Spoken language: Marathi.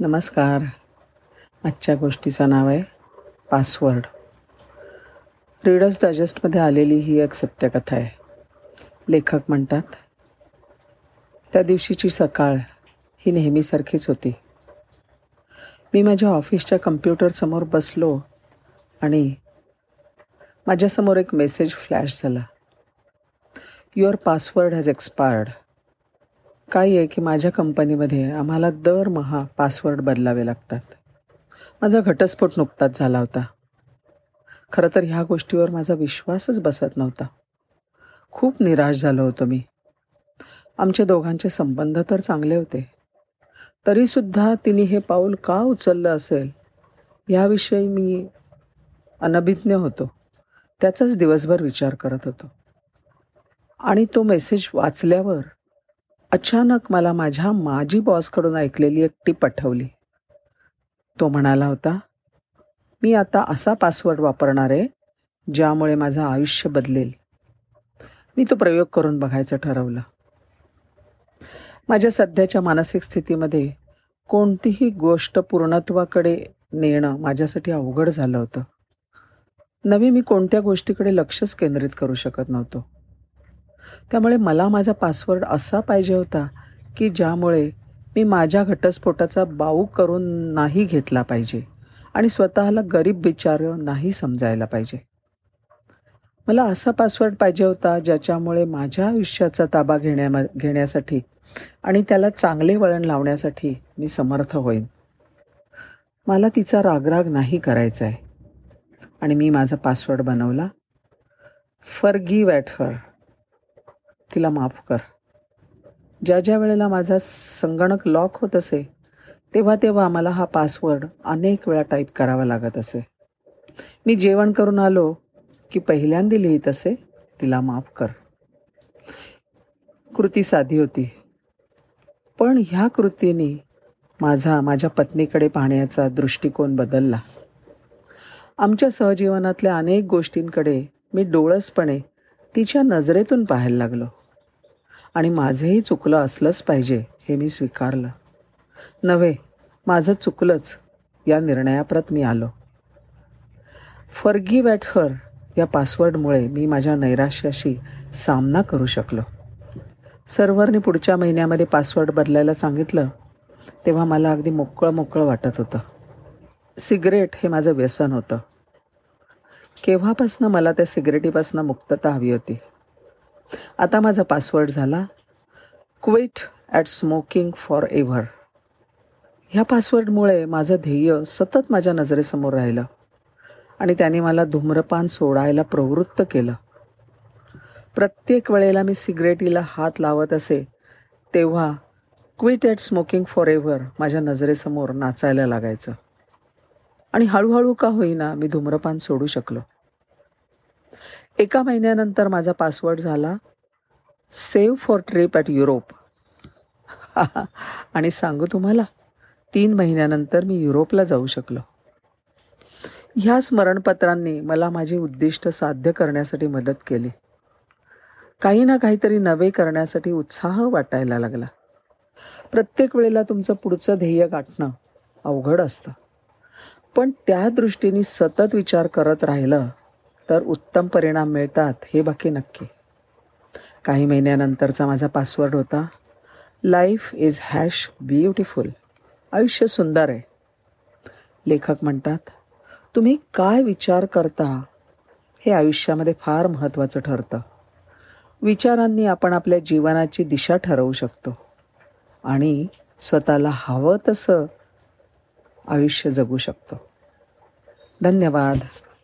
नमस्कार. आजच्या गोष्टीचं नाव आहे पासवर्ड. रीडर्स डायजेस्टमध्ये आलेली ही एक सत्यकथा आहे. लेखक म्हणतात त्या दिवशीची सकाळ ही नेहमीसारखीच होती. मी माझ्या ऑफिसच्या कम्प्युटरसमोर बसलो आणि माझ्यासमोर एक मेसेज फ्लॅश झाला. युअर पासवर्ड हॅज एक्सपायर्ड काय आहे की माझ्या कंपनीमध्ये आम्हाला दरमहा पासवर्ड बदलावे लागतात. माझा घटस्फोट नुकताच झाला होता. खरं तर ह्या गोष्टीवर माझा विश्वासच बसत नव्हता. खूप निराश झालो होतो मी. आमच्या दोघांचे संबंध तर चांगले होते. तरीसुद्धा तिने हे पाऊल का उचललं असेल याविषयी मी अनभिज्ञ होतो. त्याचाच दिवसभर विचार करत होतो. आणि तो मेसेज वाचल्यावर अचानक मला माझ्या माजी बॉसकडून ऐकलेली एक टीप पाठवली तो म्हणाला होता मी आता असा पासवर्ड वापरणार आहे ज्यामुळे माझं आयुष्य बदलेल. मी तो प्रयोग करून बघायचं ठरवलं. माझ्या सध्याच्या मानसिक स्थितीमध्ये कोणतीही गोष्ट पूर्णत्वाकडे नेणं माझ्यासाठी अवघड झालं होतं. नवी मी कोणत्या गोष्टीकडे लक्षच केंद्रित करू शकत नव्हतो. त्यामुळे मला माझा पासवर्ड असा पाहिजे होता की ज्यामुळे मी माझ्या घटस्फोटाचा बाऊ करून नाही घेतला पाहिजे आणि स्वतःला गरीब बिचार नाही समजायला पाहिजे. मला असा पासवर्ड पाहिजे होता ज्याच्यामुळे माझ्या आयुष्याचा ताबा घेण्या घेण्यासाठी आणि त्याला चांगले वळण लावण्यासाठी मी समर्थ होईन. मला तिचा रागराग नाही करायचा आहे आणि मी माझा पासवर्ड बनवला. फर्गी वॅटहर तिला माफ कर. ज्या ज्या वेळेला माझा संगणक लॉक होत असे तेव्हा तेव्हा मला हा पासवर्ड अनेक वेळा टाईप करावा लागत असे. मी जेवण करून आलो की पहिल्यांदा लिहित असे तिला माफ कर. कृती साधी होती. पण ह्या कृतीने माझा माझ्या पत्नीकडे पाहण्याचा दृष्टिकोन बदलला. आमच्या सहजीवनातल्या अनेक गोष्टींकडे मी डोळसपणे तिच्या नजरेतून पाहायला लागलो. आणि माझंही चुकलं असलंच पाहिजे हे मी स्वीकारलं. नव्हे माझं चुकलंच या निर्णयाप्रत मी आलो. फर्गी वॅटहर या पासवर्डमुळे मी माझ्या नैराश्याशी सामना करू शकलो. सर्व्हरने पुढच्या महिन्यामध्ये पासवर्ड बदलायला सांगितलं तेव्हा मला अगदी मोकळं मोकळं वाटत होतं. सिगरेट हे माझं व्यसन होतं. केव्हापासनं मला त्या सिगरेटीपासनं मुक्तता हवी होती? आता माझा पासवर्ड झाला. Quit at smoking for ever ह्या पासवर्डमुळे माझं ध्येय सतत माझ्या नजरेसमोर राहिलं. आणि त्याने मला धूम्रपान सोडायला प्रवृत्त केलं. प्रत्येक वेळेला मी सिगरेटीला हात लावत असे तेव्हा quit at smoking for ever माझ्या नजरेसमोर नाचायला लागायचं. आणि हळूहळू का होईना मी धूम्रपान सोडू शकलो. एका महिन्यानंतर माझा पासवर्ड झाला save for trip at Europe आणि सांगू तुम्हाला तीन महिन्यानंतर मी युरोपला जाऊ शकलो. ह्या स्मरणपत्रांनी मला माझी उद्दिष्ट साध्य करण्यासाठी मदत केली. काही ना काहीतरी नवे करण्यासाठी उत्साह वाटायला लागला. प्रत्येक वेळेला तुमचं पुढचं ध्येय गाठणं अवघड असतं. पण त्या दृष्टीने सतत विचार करत राहिलं तर उत्तम परिणाम मिळतात हे बाकी नक्की. काही महिन्यानंतरचा माझा पासवर्ड होता. लाईफ इज हॅश ब्युटिफुल आयुष्य सुंदर आहे. लेखक म्हणतात तुम्ही काय विचार करता हे आयुष्यामध्ये फार महत्त्वाचं ठरतं. विचारांनी आपण आपल्या जीवनाची दिशा ठरवू शकतो आणि स्वतःला हवं तसं आयुष्य जगू शकतो. धन्यवाद.